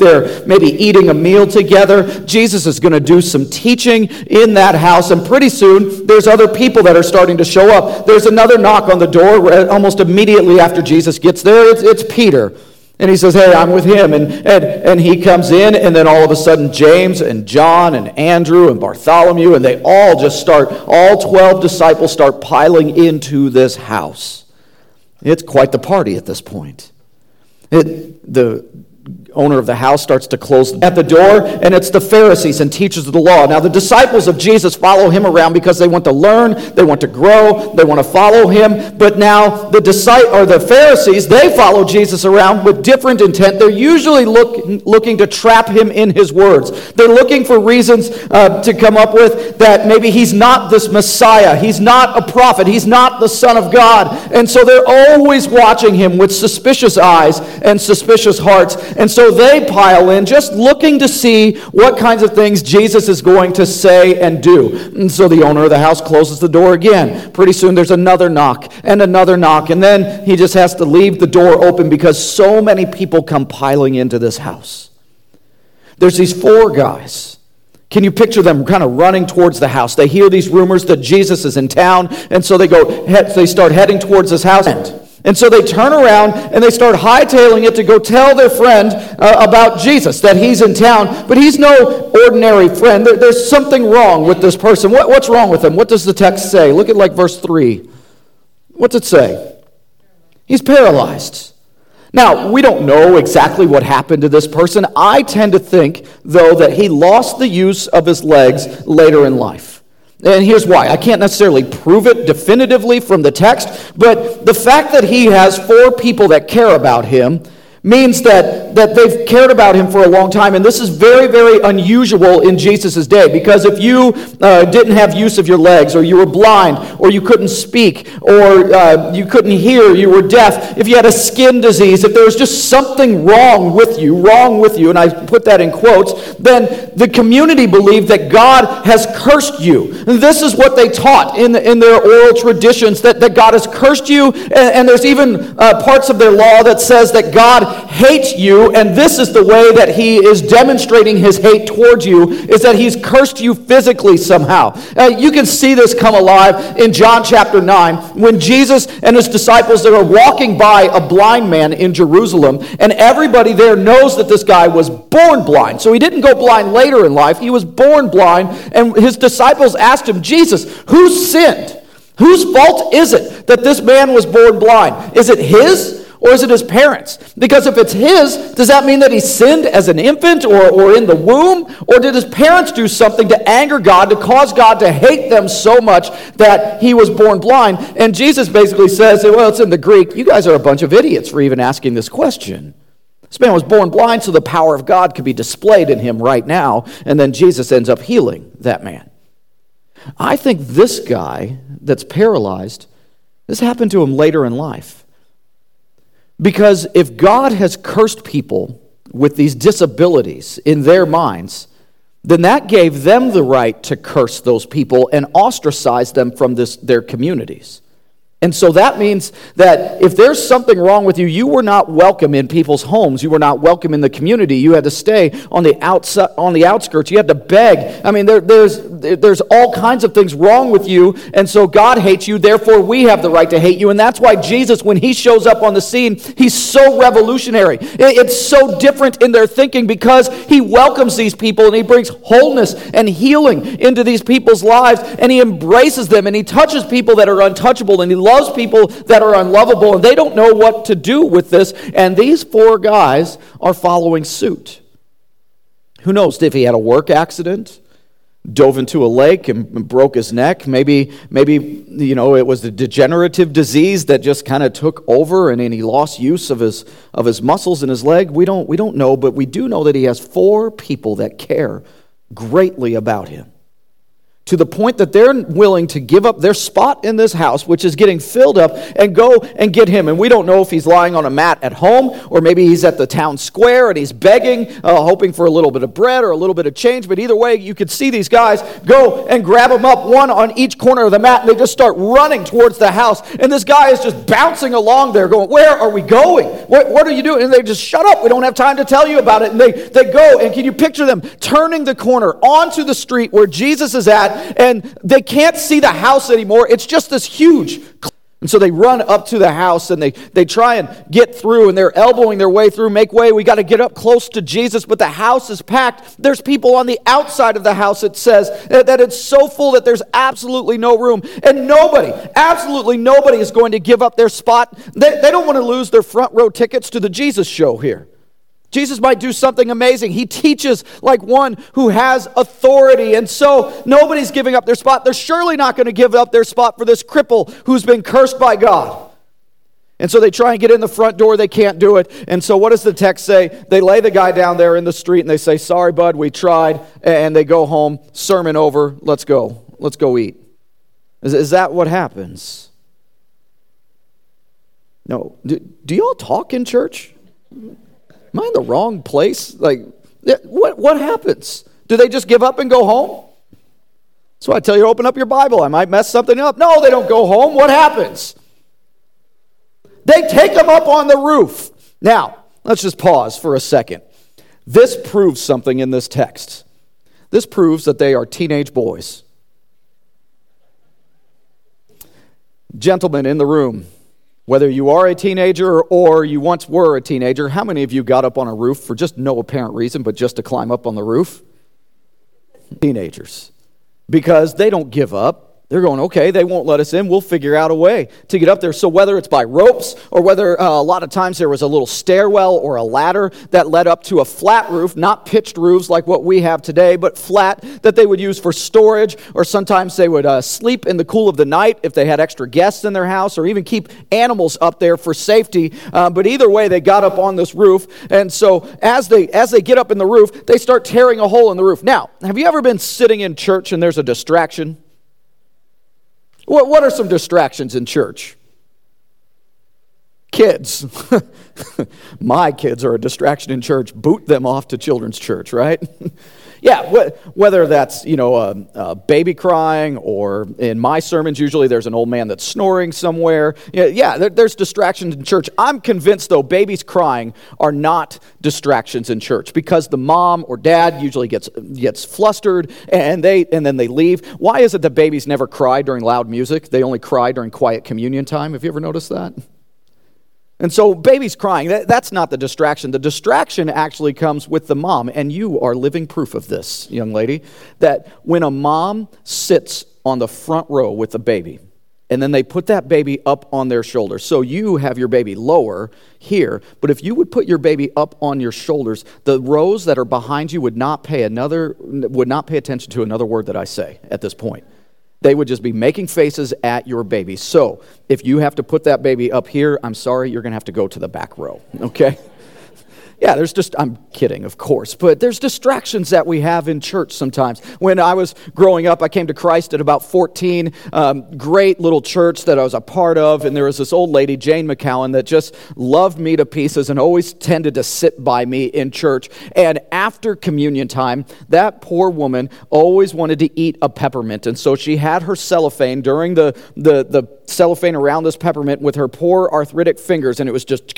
They're maybe eating a meal together. Jesus is going to do some teaching in that house, and pretty soon there's other people that are starting to show up. There's another knock on the door almost immediately after Jesus gets there. It's, it's Peter. And he says, Hey, I'm with him. And, and, and he comes in, and then all of a sudden, James and John and Andrew and Bartholomew, and they all just start, all 12 disciples start piling into this house. It's quite the party at this point. It, the, owner of the house starts to close at the door, and it's the Pharisees and teachers of the law. Now, the disciples of Jesus follow him around because they want to learn, they want to grow, they want to follow him. But now, the disciples or the Pharisees, they follow Jesus around with different intent. They're usually look, looking to trap him in his words. They're looking for reasons uh, to come up with that maybe he's not this Messiah, he's not a prophet, he's not the Son of God. And so they're always watching him with suspicious eyes and suspicious hearts. And so they pile in just looking to see what kinds of things Jesus is going to say and do. And so the owner of the house closes the door again. Pretty soon there's another knock and another knock. And then he just has to leave the door open because so many people come piling into this house. There's these four guys. Can you picture them kind of running towards the house? They hear these rumors that Jesus is in town, and so they go. They start heading towards this house. And so they turn around and they start hightailing it to go tell their friend uh, about Jesus, that he's in town. But he's no ordinary friend. There, there's something wrong with this person. What, what's wrong with him? What does the text say? Look at like verse 3. What's it say? He's paralyzed. Now, we don't know exactly what happened to this person. I tend to think, though, that he lost the use of his legs later in life. And here's why. I can't necessarily prove it definitively from the text, but the fact that he has four people that care about him means that, that they've cared about him for a long time. And this is very, very unusual in Jesus' day because if you uh, didn't have use of your legs, or you were blind, or you couldn't speak, or uh, you couldn't hear, you were deaf, if you had a skin disease, if there was just something wrong with you, wrong with you, and I put that in quotes, then the community believed that God has cursed you. And this is what they taught in, in their oral traditions that, that God has cursed you. And, and there's even uh, parts of their law that says that God hates you, and this is the way that he is demonstrating his hate towards you, is that he's cursed you physically somehow. Uh, you can see this come alive in John chapter 9 when Jesus and his disciples are walking by a blind man in Jerusalem, and everybody there knows that this guy was born blind. So he didn't go blind later in life, he was born blind, and his disciples asked him, Jesus, who sinned? Whose fault is it that this man was born blind? Is it his? Or is it his parents? Because if it's his, does that mean that he sinned as an infant or, or in the womb? Or did his parents do something to anger God, to cause God to hate them so much that he was born blind? And Jesus basically says, well, it's in the Greek, you guys are a bunch of idiots for even asking this question. This man was born blind so the power of God could be displayed in him right now. And then Jesus ends up healing that man. I think this guy that's paralyzed, this happened to him later in life. Because if God has cursed people with these disabilities in their minds, then that gave them the right to curse those people and ostracize them from this, their communities. And so that means that if there's something wrong with you, you were not welcome in people's homes. You were not welcome in the community. You had to stay on the outside, on the outskirts. You had to beg. I mean, there, there's there's all kinds of things wrong with you, and so God hates you. Therefore, we have the right to hate you. And that's why Jesus, when he shows up on the scene, he's so revolutionary. It's so different in their thinking because he welcomes these people and he brings wholeness and healing into these people's lives, and he embraces them and he touches people that are untouchable and he loves people that are unlovable, and they don't know what to do with this. And these four guys are following suit. Who knows if he had a work accident? dove into a lake and broke his neck maybe maybe you know it was a degenerative disease that just kind of took over and, and he lost use of his of his muscles in his leg we don't we don't know but we do know that he has four people that care greatly about him to the point that they're willing to give up their spot in this house, which is getting filled up, and go and get him. And we don't know if he's lying on a mat at home or maybe he's at the town square and he's begging, uh, hoping for a little bit of bread or a little bit of change. But either way, you could see these guys go and grab him up, one on each corner of the mat, and they just start running towards the house. And this guy is just bouncing along there, going, Where are we going? What, what are you doing? And they just shut up. We don't have time to tell you about it. And they, they go, and can you picture them turning the corner onto the street where Jesus is at? And they can't see the house anymore. It's just this huge. And so they run up to the house and they, they try and get through and they're elbowing their way through, make way. We got to get up close to Jesus, but the house is packed. There's people on the outside of the house, it says, that it's so full that there's absolutely no room. And nobody, absolutely nobody is going to give up their spot. They, they don't want to lose their front row tickets to the Jesus show here. Jesus might do something amazing. He teaches like one who has authority. And so nobody's giving up their spot. They're surely not going to give up their spot for this cripple who's been cursed by God. And so they try and get in the front door. They can't do it. And so what does the text say? They lay the guy down there in the street and they say, Sorry, bud, we tried. And they go home. Sermon over. Let's go. Let's go eat. Is, is that what happens? No. Do, do y'all talk in church? Am I in the wrong place? Like, what, what happens? Do they just give up and go home? So I tell you, open up your Bible. I might mess something up. No, they don't go home. What happens? They take them up on the roof. Now, let's just pause for a second. This proves something in this text. This proves that they are teenage boys. Gentlemen in the room, whether you are a teenager or you once were a teenager, how many of you got up on a roof for just no apparent reason, but just to climb up on the roof? Teenagers. Because they don't give up. They're going, okay, they won't let us in. We'll figure out a way to get up there. So, whether it's by ropes or whether uh, a lot of times there was a little stairwell or a ladder that led up to a flat roof, not pitched roofs like what we have today, but flat that they would use for storage, or sometimes they would uh, sleep in the cool of the night if they had extra guests in their house, or even keep animals up there for safety. Uh, but either way, they got up on this roof. And so, as they, as they get up in the roof, they start tearing a hole in the roof. Now, have you ever been sitting in church and there's a distraction? What, what are some distractions in church? Kids. My kids are a distraction in church. Boot them off to children's church, right? yeah, whether that's, you know, a, a, baby crying or in my sermons, usually there's an old man that's snoring somewhere. Yeah, yeah there, there's distractions in church. I'm convinced, though, babies crying are not distractions in church because the mom or dad usually gets, gets flustered and, they, and then they leave. Why is it that babies never cry during loud music? They only cry during quiet communion time. Have you ever noticed that? And so, baby's crying. That, that's not the distraction. The distraction actually comes with the mom. And you are living proof of this, young lady, that when a mom sits on the front row with a baby, and then they put that baby up on their shoulders. So you have your baby lower here, but if you would put your baby up on your shoulders, the rows that are behind you would not pay another would not pay attention to another word that I say at this point. They would just be making faces at your baby. So if you have to put that baby up here, I'm sorry, you're going to have to go to the back row, okay? Yeah, there's just, I'm kidding, of course, but there's distractions that we have in church sometimes. When I was growing up, I came to Christ at about 14. Um, great little church that I was a part of, and there was this old lady, Jane McCowan, that just loved me to pieces and always tended to sit by me in church. And after communion time, that poor woman always wanted to eat a peppermint. And so she had her cellophane during the, the, the cellophane around this peppermint with her poor arthritic fingers, and it was just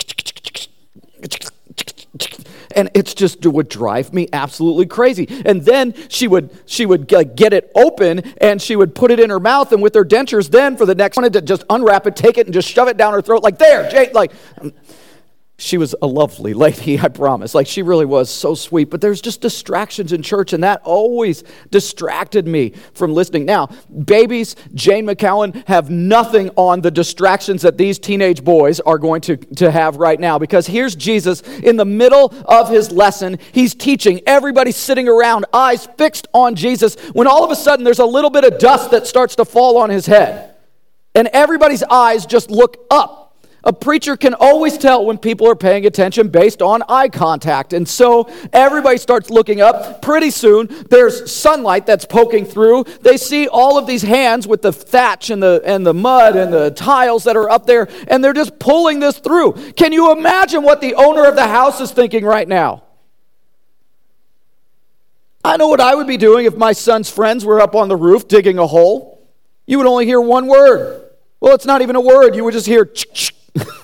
and it's just it would drive me absolutely crazy. And then she would she would get it open and she would put it in her mouth and with her dentures then for the next one to just unwrap it take it and just shove it down her throat like there Jake like she was a lovely lady, I promise. Like, she really was so sweet. But there's just distractions in church, and that always distracted me from listening. Now, babies, Jane McCowan, have nothing on the distractions that these teenage boys are going to, to have right now. Because here's Jesus in the middle of his lesson. He's teaching. Everybody's sitting around, eyes fixed on Jesus, when all of a sudden there's a little bit of dust that starts to fall on his head. And everybody's eyes just look up A preacher can always tell when people are paying attention based on eye contact. And so everybody starts looking up. Pretty soon, there's sunlight that's poking through. They see all of these hands with the thatch and the, and the mud and the tiles that are up there, and they're just pulling this through. Can you imagine what the owner of the house is thinking right now? I know what I would be doing if my son's friends were up on the roof digging a hole. You would only hear one word. Well, it's not even a word. You would just hear,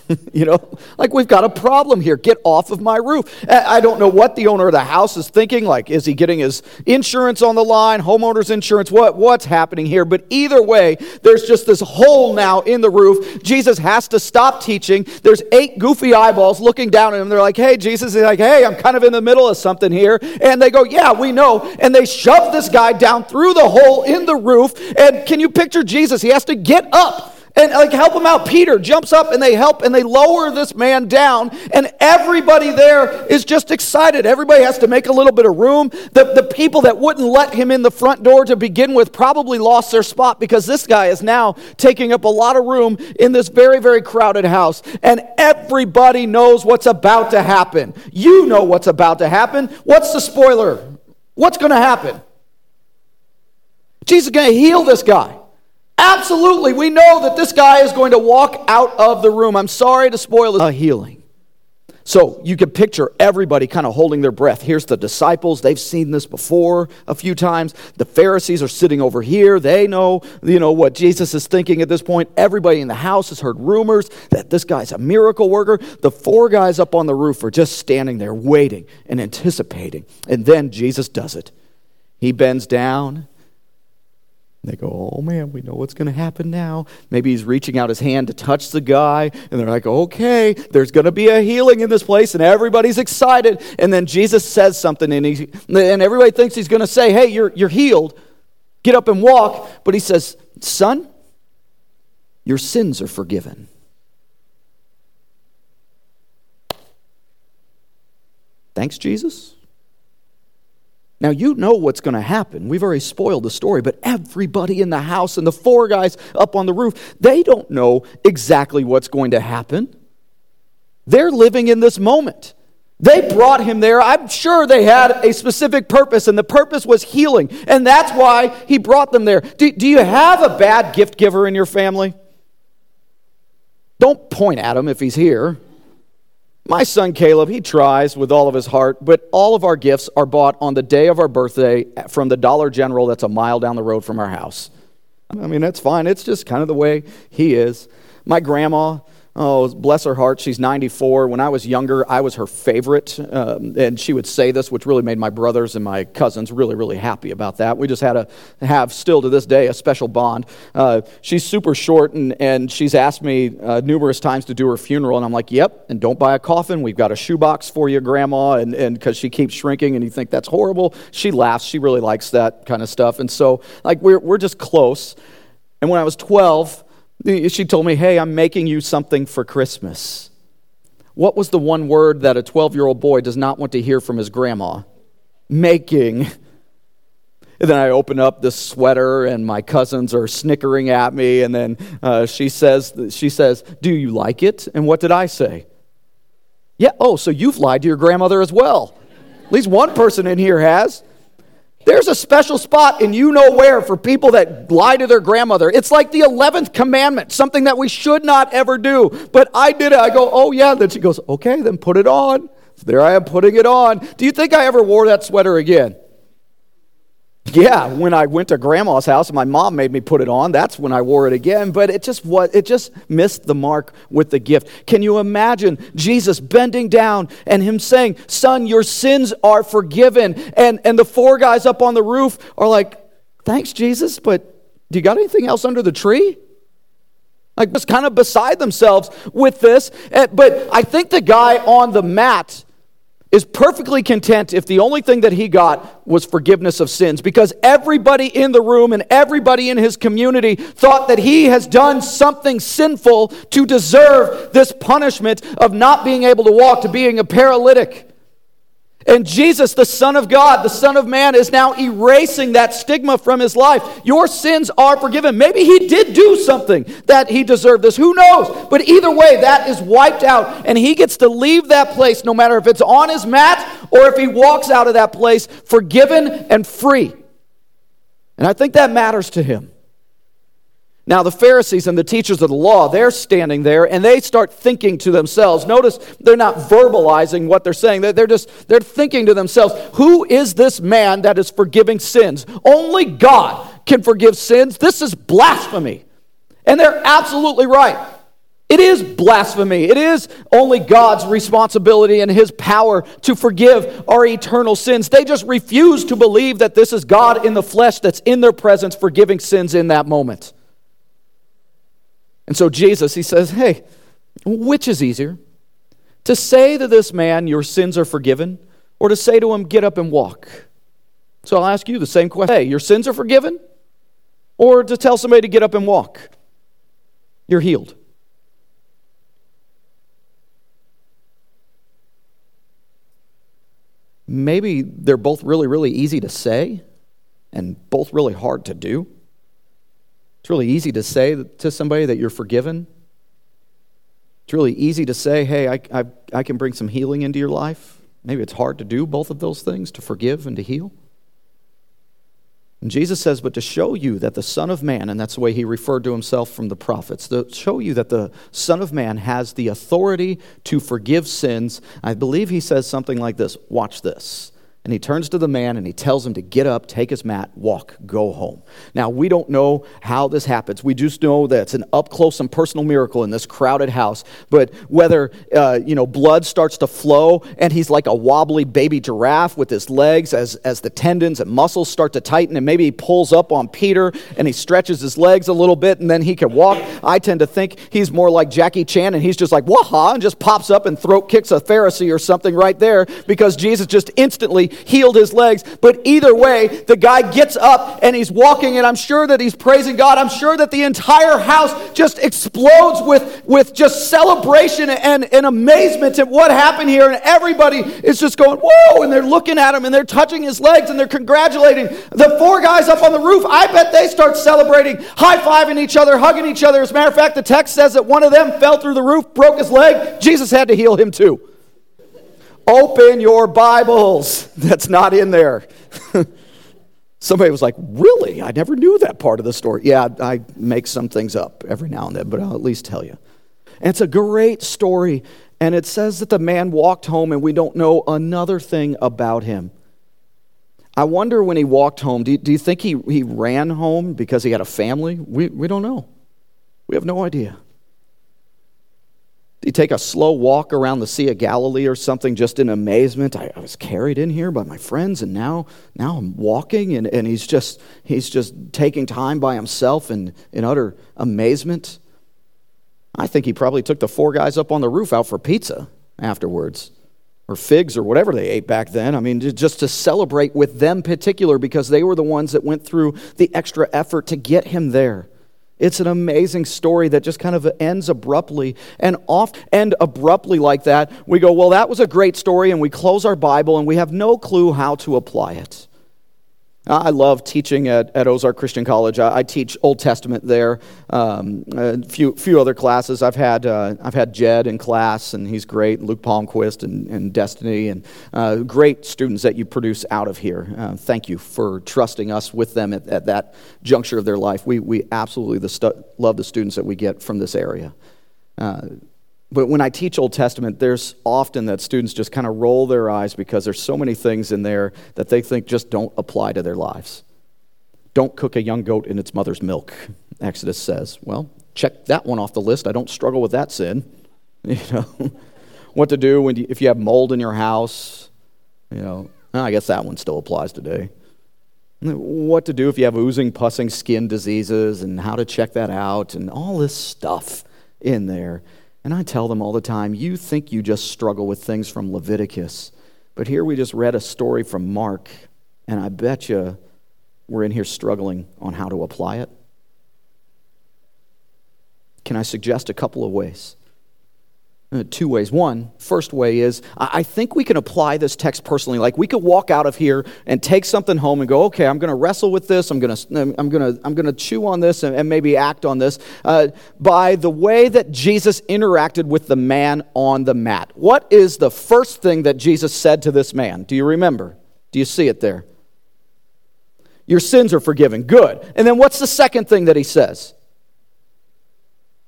you know, like we've got a problem here. Get off of my roof. I don't know what the owner of the house is thinking. Like, is he getting his insurance on the line, homeowner's insurance? What, what's happening here? But either way, there's just this hole now in the roof. Jesus has to stop teaching. There's eight goofy eyeballs looking down at him. They're like, hey, Jesus is like, hey, I'm kind of in the middle of something here. And they go, yeah, we know. And they shove this guy down through the hole in the roof. And can you picture Jesus? He has to get up and like help him out. Peter jumps up and they help and they lower this man down, and everybody there is just excited. Everybody has to make a little bit of room. The, the people that wouldn't let him in the front door to begin with probably lost their spot because this guy is now taking up a lot of room in this very, very crowded house, and everybody knows what's about to happen. You know what's about to happen. What's the spoiler? What's going to happen? Jesus is going to heal this guy. Absolutely, we know that this guy is going to walk out of the room. I'm sorry to spoil a healing. So you can picture everybody kind of holding their breath. Here's the disciples. They've seen this before a few times. The Pharisees are sitting over here. They know, you know, what Jesus is thinking at this point. Everybody in the house has heard rumors that this guy's a miracle worker. The four guys up on the roof are just standing there waiting and anticipating. And then Jesus does it. He bends down they go, oh man, we know what's going to happen now. Maybe he's reaching out his hand to touch the guy, and they're like, okay, there's going to be a healing in this place, and everybody's excited. And then Jesus says something, and, he, and everybody thinks he's going to say, hey, you're, you're healed. Get up and walk. But he says, son, your sins are forgiven. Thanks, Jesus. Now, you know what's going to happen. We've already spoiled the story, but everybody in the house and the four guys up on the roof, they don't know exactly what's going to happen. They're living in this moment. They brought him there. I'm sure they had a specific purpose, and the purpose was healing. And that's why he brought them there. Do, do you have a bad gift giver in your family? Don't point at him if he's here. My son Caleb, he tries with all of his heart, but all of our gifts are bought on the day of our birthday from the Dollar General that's a mile down the road from our house. I mean, that's fine. It's just kind of the way he is. My grandma, Oh, bless her heart, she's 94. When I was younger, I was her favorite. Um, and she would say this, which really made my brothers and my cousins really, really happy about that. We just had to have, still to this day, a special bond. Uh, she's super short, and, and she's asked me uh, numerous times to do her funeral. And I'm like, yep, and don't buy a coffin. We've got a shoebox for you, Grandma. And because she keeps shrinking, and you think that's horrible. She laughs. She really likes that kind of stuff. And so, like, we're, we're just close. And when I was 12, she told me, Hey, I'm making you something for Christmas. What was the one word that a 12 year old boy does not want to hear from his grandma? Making. And then I open up this sweater, and my cousins are snickering at me. And then uh, she says, "She says, do you like it?" And what did I say? Yeah. Oh, so you've lied to your grandmother as well. At least one person in here has. There's a special spot in you know where for people that lie to their grandmother. It's like the 11th commandment, something that we should not ever do. But I did it. I go, oh, yeah. Then she goes, okay, then put it on. So there I am putting it on. Do you think I ever wore that sweater again? Yeah, when I went to grandma's house and my mom made me put it on, that's when I wore it again, but it just was it just missed the mark with the gift. Can you imagine Jesus bending down and him saying, "Son, your sins are forgiven." And and the four guys up on the roof are like, "Thanks, Jesus, but do you got anything else under the tree?" Like just kind of beside themselves with this. But I think the guy on the mat is perfectly content if the only thing that he got was forgiveness of sins because everybody in the room and everybody in his community thought that he has done something sinful to deserve this punishment of not being able to walk, to being a paralytic. And Jesus, the Son of God, the Son of Man, is now erasing that stigma from his life. Your sins are forgiven. Maybe he did do something that he deserved this. Who knows? But either way, that is wiped out. And he gets to leave that place no matter if it's on his mat or if he walks out of that place forgiven and free. And I think that matters to him. Now, the Pharisees and the teachers of the law, they're standing there and they start thinking to themselves. Notice they're not verbalizing what they're saying. They're just, they're thinking to themselves, who is this man that is forgiving sins? Only God can forgive sins. This is blasphemy. And they're absolutely right. It is blasphemy. It is only God's responsibility and His power to forgive our eternal sins. They just refuse to believe that this is God in the flesh that's in their presence forgiving sins in that moment. And so Jesus, he says, Hey, which is easier? To say to this man, Your sins are forgiven, or to say to him, Get up and walk? So I'll ask you the same question Hey, your sins are forgiven? Or to tell somebody to get up and walk? You're healed. Maybe they're both really, really easy to say and both really hard to do. It's really easy to say to somebody that you're forgiven. It's really easy to say, hey, I, I, I can bring some healing into your life. Maybe it's hard to do both of those things, to forgive and to heal. And Jesus says, but to show you that the Son of Man, and that's the way he referred to himself from the prophets, to show you that the Son of Man has the authority to forgive sins, I believe he says something like this Watch this. And he turns to the man and he tells him to get up, take his mat, walk, go home. Now, we don't know how this happens. We just know that it's an up close and personal miracle in this crowded house. But whether, uh, you know, blood starts to flow and he's like a wobbly baby giraffe with his legs as, as the tendons and muscles start to tighten, and maybe he pulls up on Peter and he stretches his legs a little bit and then he can walk. I tend to think he's more like Jackie Chan and he's just like, waha, and just pops up and throat kicks a Pharisee or something right there because Jesus just instantly healed his legs. But either way, the guy gets up and he's walking, and I'm sure that he's praising God. I'm sure that the entire house just explodes with, with just celebration and, and amazement at what happened here. And everybody is just going, whoa, and they're looking at him and they're touching his legs and they're congratulating. The four guys up on the roof, I bet they start celebrating, high fiving each other, hugging each other. As a matter of fact, the text says that one of them fell through the roof, broke his leg. Jesus had to heal him too. Open your Bibles. That's not in there. Somebody was like, Really? I never knew that part of the story. Yeah, I make some things up every now and then, but I'll at least tell you. And it's a great story. And it says that the man walked home and we don't know another thing about him. I wonder when he walked home, do you, do you think he, he ran home because he had a family? We, we don't know. We have no idea. You take a slow walk around the Sea of Galilee or something just in amazement? I, I, was carried in here by my friends and now, now I'm walking and, and he's, just, he's just taking time by himself in, in utter amazement. I think he probably took the four guys up on the roof out for pizza afterwards or figs or whatever they ate back then. I mean, just to celebrate with them particular because they were the ones that went through the extra effort to get him there. It's an amazing story that just kind of ends abruptly. And off end abruptly like that, we go, well, that was a great story, and we close our Bible and we have no clue how to apply it. I love teaching at, at Ozark Christian College. I, I teach Old Testament there. Um, a few, few other classes. I've had, uh, I've had Jed in class, and he's great. Luke Palmquist and, and Destiny, and uh, great students that you produce out of here. Uh, thank you for trusting us with them at, at that juncture of their life. We, we absolutely the stu- love the students that we get from this area. But when I teach Old Testament, there's often that students just kind of roll their eyes because there's so many things in there that they think just don't apply to their lives. Don't cook a young goat in its mother's milk, Exodus says. Well, check that one off the list. I don't struggle with that sin. You know, what to do when you, if you have mold in your house. You know, ah, I guess that one still applies today. What to do if you have oozing, pussing skin diseases and how to check that out and all this stuff in there. And I tell them all the time, you think you just struggle with things from Leviticus. But here we just read a story from Mark, and I bet you we're in here struggling on how to apply it. Can I suggest a couple of ways? Uh, two ways. One, first way is I think we can apply this text personally. Like we could walk out of here and take something home and go, okay, I'm going to wrestle with this. I'm going to I'm going to I'm going to chew on this and, and, maybe act on this uh, by the way that Jesus interacted with the man on the mat. What is the first thing that Jesus said to this man? Do you remember? Do you see it there? Your sins are forgiven. Good. And then what's the second thing that he says?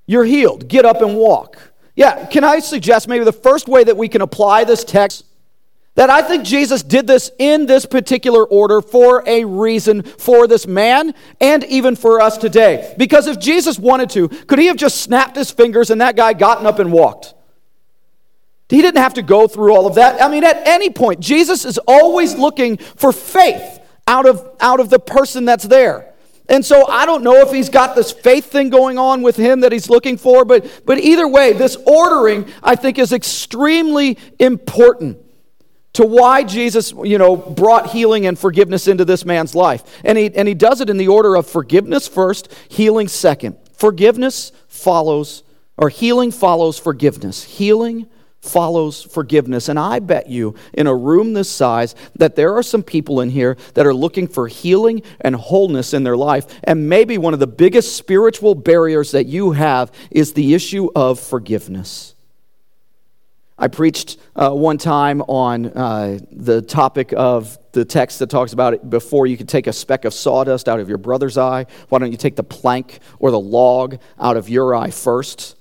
You're healed. Get up and walk. Yeah, can I suggest maybe the first way that we can apply this text? That I think Jesus did this in this particular order for a reason for this man and even for us today. Because if Jesus wanted to, could he have just snapped his fingers and that guy gotten up and walked? He didn't have to go through all of that. I mean, at any point, Jesus is always looking for faith out of, out of the person that's there. And so I don't know if he's got this faith thing going on with him that he's looking for, but, but either way, this ordering, I think, is extremely important to why Jesus, you know, brought healing and forgiveness into this man's life. And he, and he does it in the order of forgiveness first, healing second. Forgiveness follows, or healing follows forgiveness. Healing follows forgiveness. And I bet you, in a room this size, that there are some people in here that are looking for healing and wholeness in their life. And maybe one of the biggest spiritual barriers that you have is the issue of forgiveness. I preached uh, one time on uh, the topic of the text that talks about it before you could take a speck of sawdust out of your brother's eye. Why don't you take the plank or the log out of your eye first?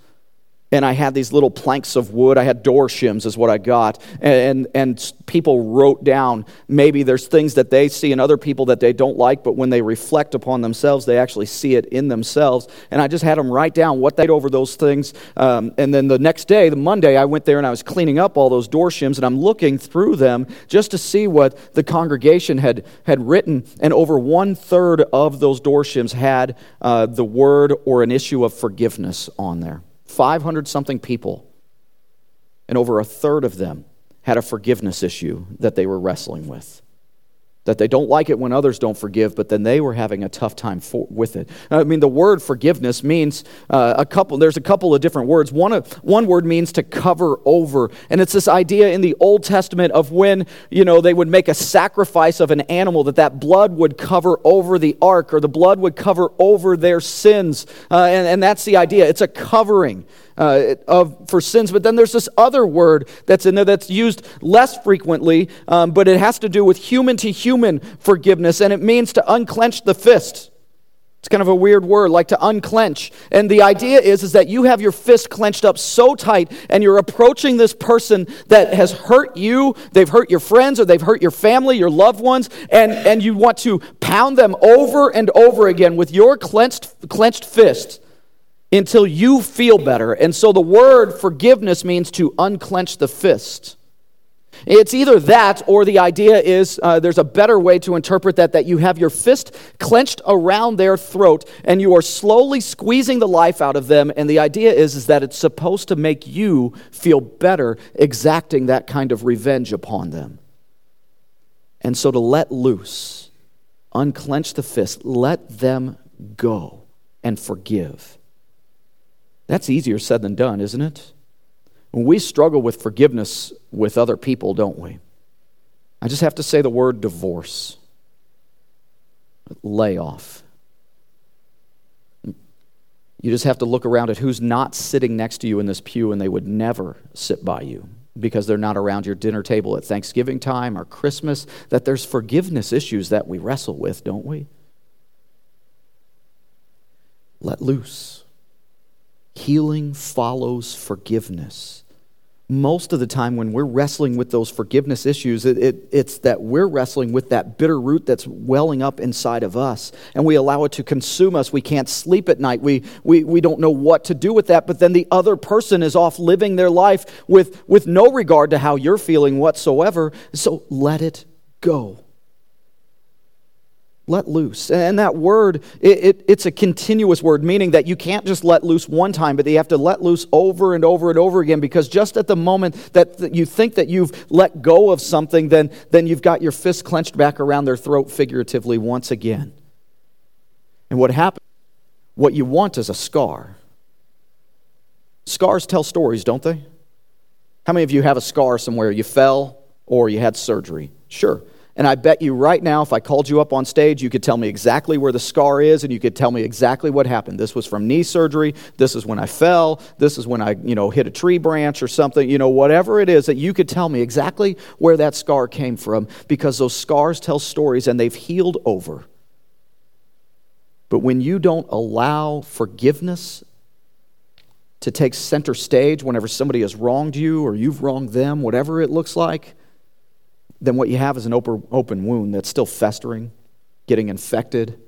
And I had these little planks of wood. I had door shims, is what I got. And, and people wrote down maybe there's things that they see in other people that they don't like, but when they reflect upon themselves, they actually see it in themselves. And I just had them write down what they'd over those things. Um, and then the next day, the Monday, I went there and I was cleaning up all those door shims and I'm looking through them just to see what the congregation had, had written. And over one third of those door shims had uh, the word or an issue of forgiveness on there. 500 something people, and over a third of them had a forgiveness issue that they were wrestling with that they don't like it when others don't forgive, but then they were having a tough time for, with it. I mean, the word forgiveness means uh, a couple, there's a couple of different words. One, one word means to cover over, and it's this idea in the Old Testament of when, you know, they would make a sacrifice of an animal, that that blood would cover over the ark, or the blood would cover over their sins, uh, and, and that's the idea. It's a covering uh, of, for sins. But then there's this other word that's in there that's used less frequently, um, but it has to do with human to human forgiveness, and it means to unclench the fist. It's kind of a weird word, like to unclench. And the idea is, is that you have your fist clenched up so tight and you're approaching this person that has hurt you, they've hurt your friends, or they've hurt your family, your loved ones, and, and you want to pound them over and over again with your clenched, clenched fist until you feel better. And so the word forgiveness means to unclench the fist. It's either that or the idea is uh, there's a better way to interpret that that you have your fist clenched around their throat and you are slowly squeezing the life out of them. And the idea is, is that it's supposed to make you feel better exacting that kind of revenge upon them. And so to let loose, unclench the fist, let them go and forgive. That's easier said than done, isn't it? We struggle with forgiveness with other people, don't we? I just have to say the word divorce, layoff. You just have to look around at who's not sitting next to you in this pew and they would never sit by you because they're not around your dinner table at Thanksgiving time or Christmas. That there's forgiveness issues that we wrestle with, don't we? Let loose. Healing follows forgiveness. Most of the time, when we're wrestling with those forgiveness issues, it, it, it's that we're wrestling with that bitter root that's welling up inside of us, and we allow it to consume us. We can't sleep at night. We, we, we don't know what to do with that, but then the other person is off living their life with, with no regard to how you're feeling whatsoever. So let it go let loose. And that word, it, it, it's a continuous word, meaning that you can't just let loose one time, but you have to let loose over and over and over again because just at the moment that, you think that you've let go of something, then, then you've got your fist clenched back around their throat figuratively once again. And what happens, what you want is a scar. Scars tell stories, don't they? How many of you have a scar somewhere? You fell or you had surgery? Sure. And I bet you right now, if I called you up on stage, you could tell me exactly where the scar is and you could tell me exactly what happened. This was from knee surgery. This is when I fell. This is when I, you know, hit a tree branch or something. You know, whatever it is that you could tell me exactly where that scar came from because those scars tell stories and they've healed over. But when you don't allow forgiveness to take center stage whenever somebody has wronged you or you've wronged them, whatever it looks like, then what you have is an open, open wound that's still festering, getting infected,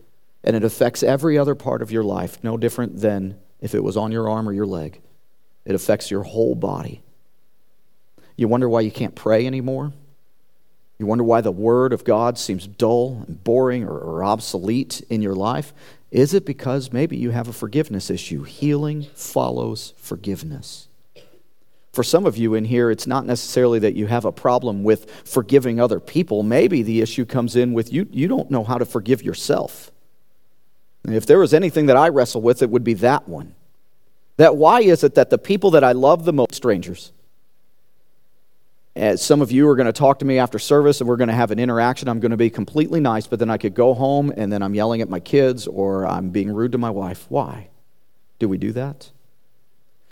and it affects every other part of your life, no different than if it was on your arm or your leg. It affects your whole body. You wonder why you can't pray anymore? You wonder why the Word of God seems dull and boring or, or obsolete in your life? Is it because maybe you have a forgiveness issue? Healing follows forgiveness. For some of you in here, it's not necessarily that you have a problem with forgiving other people. Maybe the issue comes in with you, you don't know how to forgive yourself. And if there was anything that I wrestle with, it would be that one. That why is it that the people that I love the most, strangers, as some of you are going to talk to me after service and we're going to have an interaction. I'm going to be completely nice, but then I could go home and then I'm yelling at my kids or I'm being rude to my wife. Why? Do we do that?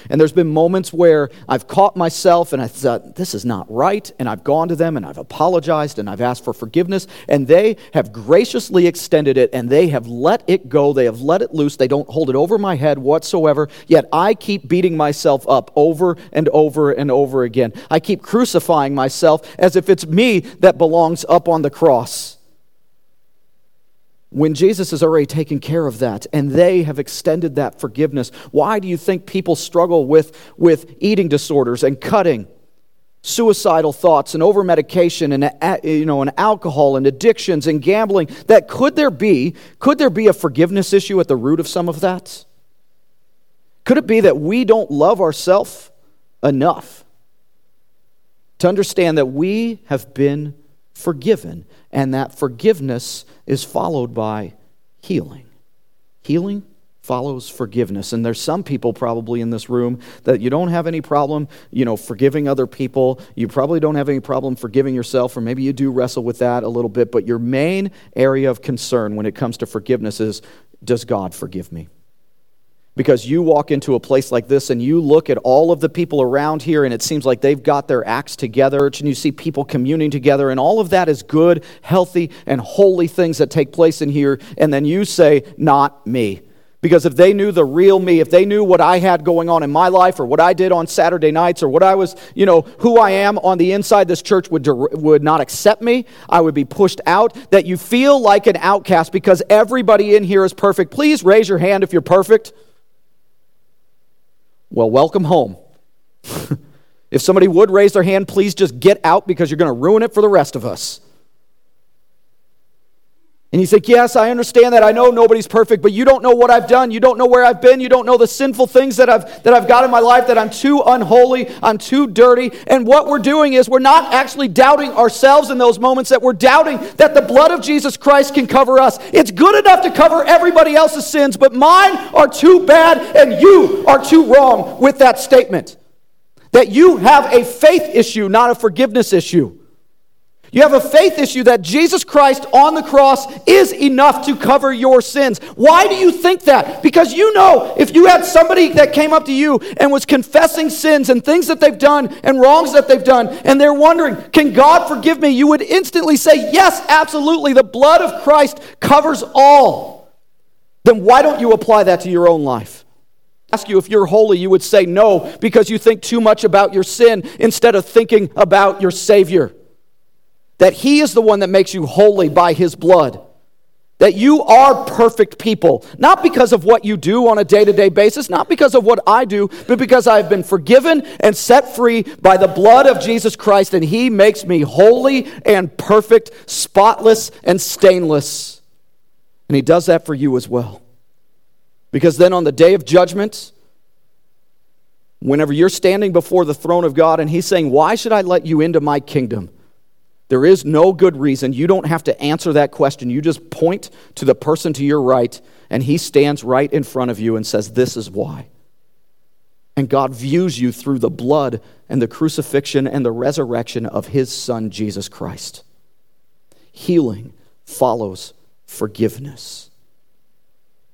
And there's been moments where I've caught myself and I thought, this is not right. And I've gone to them and I've apologized and I've asked for forgiveness. And they have graciously extended it and they have let it go. They have let it loose. They don't hold it over my head whatsoever. Yet I keep beating myself up over and over and over again. I keep crucifying myself as if it's me that belongs up on the cross when Jesus has already taken care of that and they have extended that forgiveness? Why do you think people struggle with, with eating disorders and cutting, suicidal thoughts and over medication and, uh, you know, and alcohol and addictions and gambling? That could there be, could there be a forgiveness issue at the root of some of that? Could it be that we don't love ourselves enough to understand that we have been forgiven and that forgiveness is followed by healing. Healing follows forgiveness. And there's some people probably in this room that you don't have any problem, you know, forgiving other people. You probably don't have any problem forgiving yourself, or maybe you do wrestle with that a little bit. But your main area of concern when it comes to forgiveness is does God forgive me? Because you walk into a place like this and you look at all of the people around here and it seems like they've got their acts together and you see people communing together and all of that is good, healthy, and holy things that take place in here. And then you say, Not me. Because if they knew the real me, if they knew what I had going on in my life or what I did on Saturday nights or what I was, you know, who I am on the inside, this church would, would not accept me. I would be pushed out. That you feel like an outcast because everybody in here is perfect. Please raise your hand if you're perfect. Well, welcome home. if somebody would raise their hand, please just get out because you're going to ruin it for the rest of us. And you think, Yes, I understand that. I know nobody's perfect, but you don't know what I've done. You don't know where I've been. You don't know the sinful things that I've, that I've got in my life, that I'm too unholy, I'm too dirty. And what we're doing is we're not actually doubting ourselves in those moments, that we're doubting that the blood of Jesus Christ can cover us. It's good enough to cover everybody else's sins, but mine are too bad, and you are too wrong with that statement. That you have a faith issue, not a forgiveness issue. You have a faith issue that Jesus Christ on the cross is enough to cover your sins. Why do you think that? Because you know if you had somebody that came up to you and was confessing sins and things that they've done and wrongs that they've done, and they're wondering, can God forgive me? You would instantly say, yes, absolutely. The blood of Christ covers all. Then why don't you apply that to your own life? ask you if you're holy, you would say no because you think too much about your sin instead of thinking about your Savior that He is the one that makes you holy by His blood. That you are perfect people, not because of what you do on a day to day basis, not because of what I do, but because I have been forgiven and set free by the blood of Jesus Christ, and He makes me holy and perfect, spotless and stainless. And He does that for you as well. Because then on the day of judgment, whenever you're standing before the throne of God and He's saying, Why should I let you into my kingdom? There is no good reason. You don't have to answer that question. You just point to the person to your right, and he stands right in front of you and says, This is why. And God views you through the blood and the crucifixion and the resurrection of his son, Jesus Christ. Healing follows forgiveness.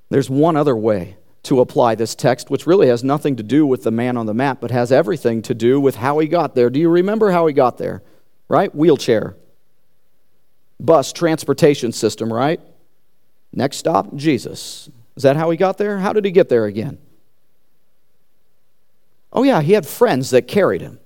There's one other way to apply this text, which really has nothing to do with the man on the map, but has everything to do with how he got there. Do you remember how he got there? Right? Wheelchair. Bus, transportation system, right? Next stop, Jesus. Is that how he got there? How did he get there again? Oh, yeah, he had friends that carried him.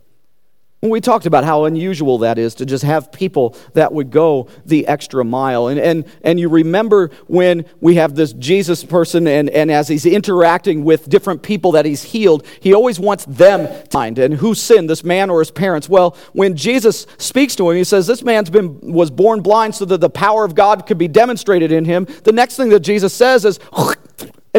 We talked about how unusual that is to just have people that would go the extra mile. And, and, and you remember when we have this Jesus person, and, and as he's interacting with different people that he's healed, he always wants them to find. And who sinned, this man or his parents? Well, when Jesus speaks to him, he says, This man's been, was born blind so that the power of God could be demonstrated in him. The next thing that Jesus says is,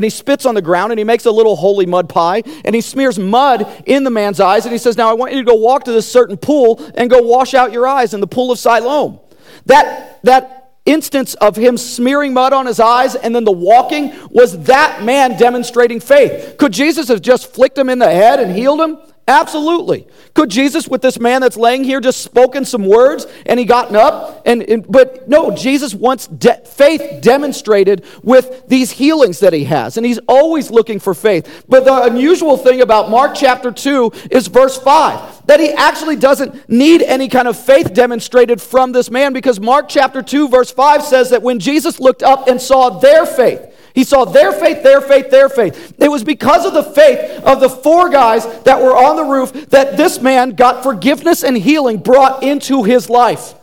and he spits on the ground and he makes a little holy mud pie and he smears mud in the man's eyes and he says, Now I want you to go walk to this certain pool and go wash out your eyes in the pool of Siloam. That, that instance of him smearing mud on his eyes and then the walking was that man demonstrating faith. Could Jesus have just flicked him in the head and healed him? Absolutely. Could Jesus, with this man that's laying here, just spoken some words and he gotten up? And, and but no, Jesus wants de- faith demonstrated with these healings that he has, and he's always looking for faith. But the unusual thing about Mark chapter two is verse five that he actually doesn't need any kind of faith demonstrated from this man because Mark chapter 2 verse 5 says that when Jesus looked up and saw their faith he saw their faith, their faith, their faith. It was because of the faith of the four guys that were on the roof that this man got forgiveness and healing brought into his life.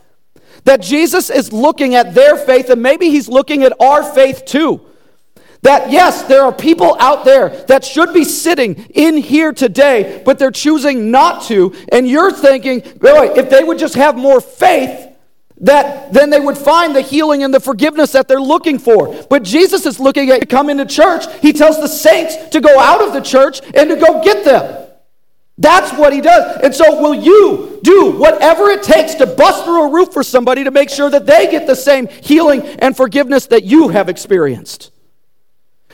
That Jesus is looking at their faith, and maybe he's looking at our faith too. That yes, there are people out there that should be sitting in here today, but they're choosing not to. And you're thinking, boy, if they would just have more faith, that then they would find the healing and the forgiveness that they're looking for. But Jesus is looking at come into church. He tells the saints to go out of the church and to go get them. That's what he does. And so, will you do whatever it takes to bust through a roof for somebody to make sure that they get the same healing and forgiveness that you have experienced?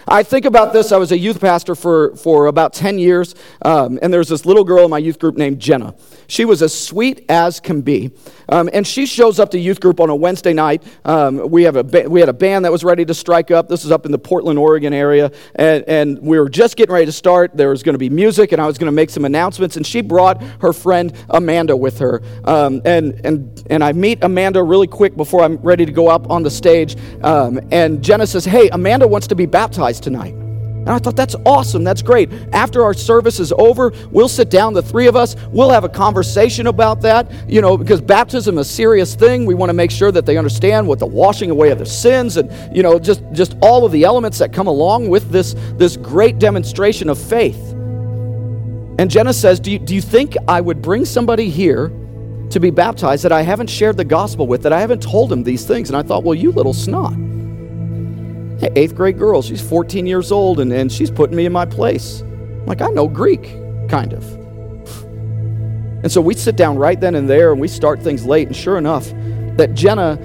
I think about this. I was a youth pastor for, for about 10 years, um, and there's this little girl in my youth group named Jenna. She was as sweet as can be. Um, and she shows up to youth group on a Wednesday night. Um, we, have a ba- we had a band that was ready to strike up. This is up in the Portland, Oregon area. And, and we were just getting ready to start. There was going to be music, and I was going to make some announcements. And she brought her friend Amanda with her. Um, and, and, and I meet Amanda really quick before I'm ready to go up on the stage. Um, and Jenna says, Hey, Amanda wants to be baptized tonight. And I thought, that's awesome. That's great. After our service is over, we'll sit down, the three of us. We'll have a conversation about that, you know, because baptism is a serious thing. We want to make sure that they understand what the washing away of their sins and, you know, just, just all of the elements that come along with this, this great demonstration of faith. And Jenna says, do you, do you think I would bring somebody here to be baptized that I haven't shared the gospel with, that I haven't told them these things? And I thought, well, you little snot eighth grade girl. She's 14 years old and, and she's putting me in my place. I'm like, I know Greek, kind of. And so we sit down right then and there and we start things late. And sure enough, that Jenna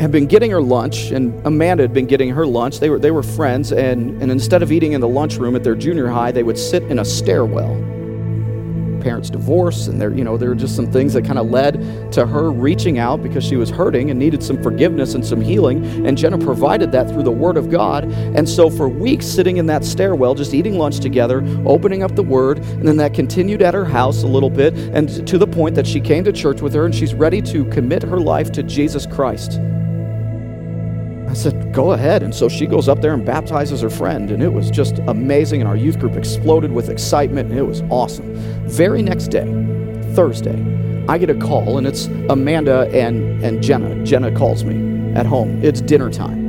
had been getting her lunch and Amanda had been getting her lunch. They were, they were friends. And, and instead of eating in the lunchroom at their junior high, they would sit in a stairwell parents' divorce, and there, you know, there were just some things that kind of led to her reaching out because she was hurting and needed some forgiveness and some healing. And Jenna provided that through the Word of God. And so for weeks, sitting in that stairwell, just eating lunch together, opening up the Word, and then that continued at her house a little bit, and to the point that she came to church with her and she's ready to commit her life to Jesus Christ. Said, Go ahead. And so she goes up there and baptizes her friend. And it was just amazing. And our youth group exploded with excitement. And it was awesome. Very next day, Thursday, I get a call, and it's Amanda and, and Jenna. Jenna calls me at home. It's dinner time.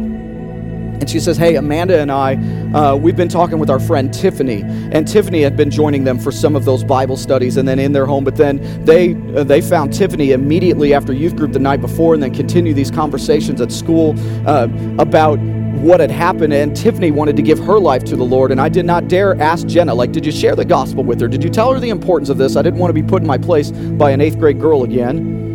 And she says, Hey, Amanda and I, uh, we've been talking with our friend Tiffany. And Tiffany had been joining them for some of those Bible studies and then in their home. But then they, uh, they found Tiffany immediately after youth group the night before and then continued these conversations at school uh, about what had happened. And Tiffany wanted to give her life to the Lord. And I did not dare ask Jenna, like, did you share the gospel with her? Did you tell her the importance of this? I didn't want to be put in my place by an eighth grade girl again.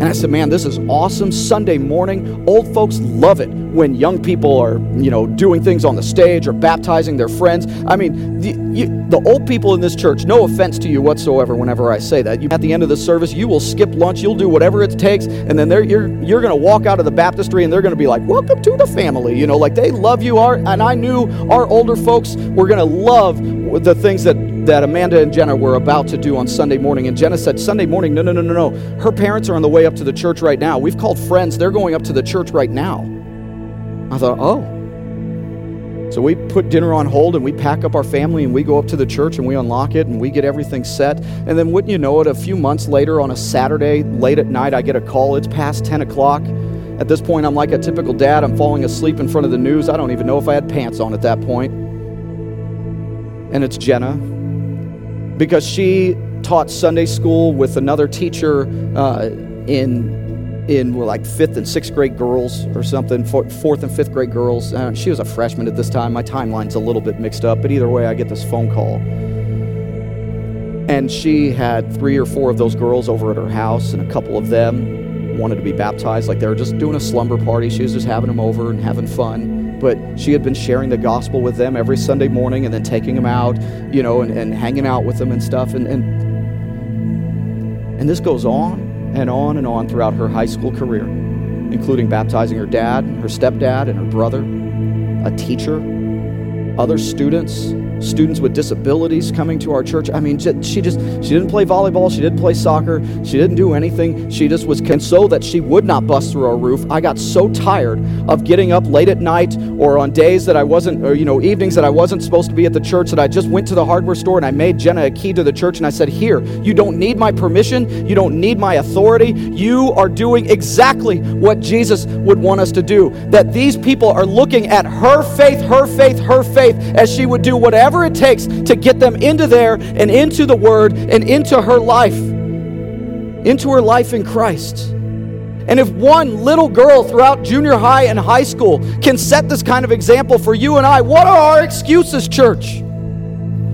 And I said, man, this is awesome. Sunday morning, old folks love it when young people are, you know, doing things on the stage or baptizing their friends. I mean, the, you, the old people in this church, no offense to you whatsoever whenever I say that. You, at the end of the service, you will skip lunch, you'll do whatever it takes, and then you're, you're going to walk out of the baptistry and they're going to be like, welcome to the family. You know, like they love you. Our, and I knew our older folks were going to love the things that that Amanda and Jenna were about to do on Sunday morning. And Jenna said, Sunday morning, no, no, no, no, no. Her parents are on the way up to the church right now. We've called friends, they're going up to the church right now. I thought, oh. So we put dinner on hold and we pack up our family and we go up to the church and we unlock it and we get everything set. And then, wouldn't you know it, a few months later on a Saturday, late at night, I get a call. It's past 10 o'clock. At this point, I'm like a typical dad. I'm falling asleep in front of the news. I don't even know if I had pants on at that point. And it's Jenna because she taught Sunday school with another teacher uh, in in like fifth and sixth grade girls or something, fourth and fifth grade girls. Uh, she was a freshman at this time. My timeline's a little bit mixed up, but either way, I get this phone call. And she had three or four of those girls over at her house, and a couple of them wanted to be baptized. Like they were just doing a slumber party. She was just having them over and having fun but she had been sharing the gospel with them every Sunday morning and then taking them out, you know, and, and hanging out with them and stuff. And, and, and this goes on and on and on throughout her high school career, including baptizing her dad, her stepdad, and her brother, a teacher, other students, students with disabilities coming to our church. I mean, she just she didn't play volleyball, she didn't play soccer, she didn't do anything. She just was and so that she would not bust through our roof. I got so tired of getting up late at night or on days that I wasn't or you know, evenings that I wasn't supposed to be at the church that I just went to the hardware store and I made Jenna a key to the church and I said, "Here, you don't need my permission, you don't need my authority. You are doing exactly what Jesus would want us to do." That these people are looking at her faith, her faith, her faith as she would do whatever whatever it takes to get them into there and into the Word and into her life, into her life in Christ. And if one little girl throughout junior high and high school can set this kind of example for you and I, what are our excuses, church?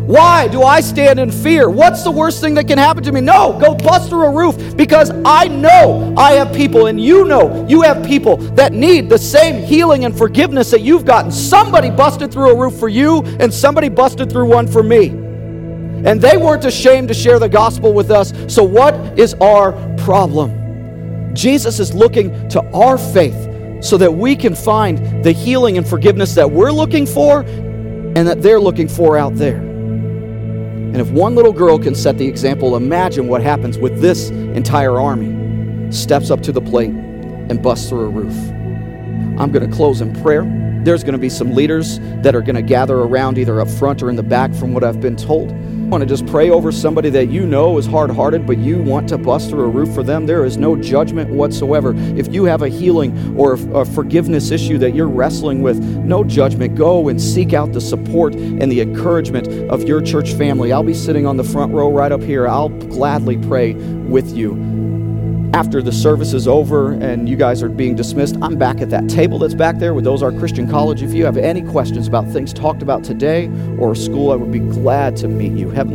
Why do I stand in fear? What's the worst thing that can happen to me? No, go bust through a roof because I know I have people, and you know you have people that need the same healing and forgiveness that you've gotten. Somebody busted through a roof for you, and somebody busted through one for me. And they weren't ashamed to share the gospel with us. So, what is our problem? Jesus is looking to our faith so that we can find the healing and forgiveness that we're looking for and that they're looking for out there. And if one little girl can set the example, imagine what happens with this entire army. Steps up to the plate and busts through a roof. I'm going to close in prayer. There's going to be some leaders that are going to gather around either up front or in the back from what I've been told. Want to just pray over somebody that you know is hard hearted, but you want to bust through a roof for them. There is no judgment whatsoever. If you have a healing or a forgiveness issue that you're wrestling with, no judgment. Go and seek out the support and the encouragement of your church family. I'll be sitting on the front row right up here. I'll gladly pray with you after the service is over and you guys are being dismissed, I'm back at that table that's back there with Ozark Christian College. If you have any questions about things talked about today or school, I would be glad to meet you. Heavenly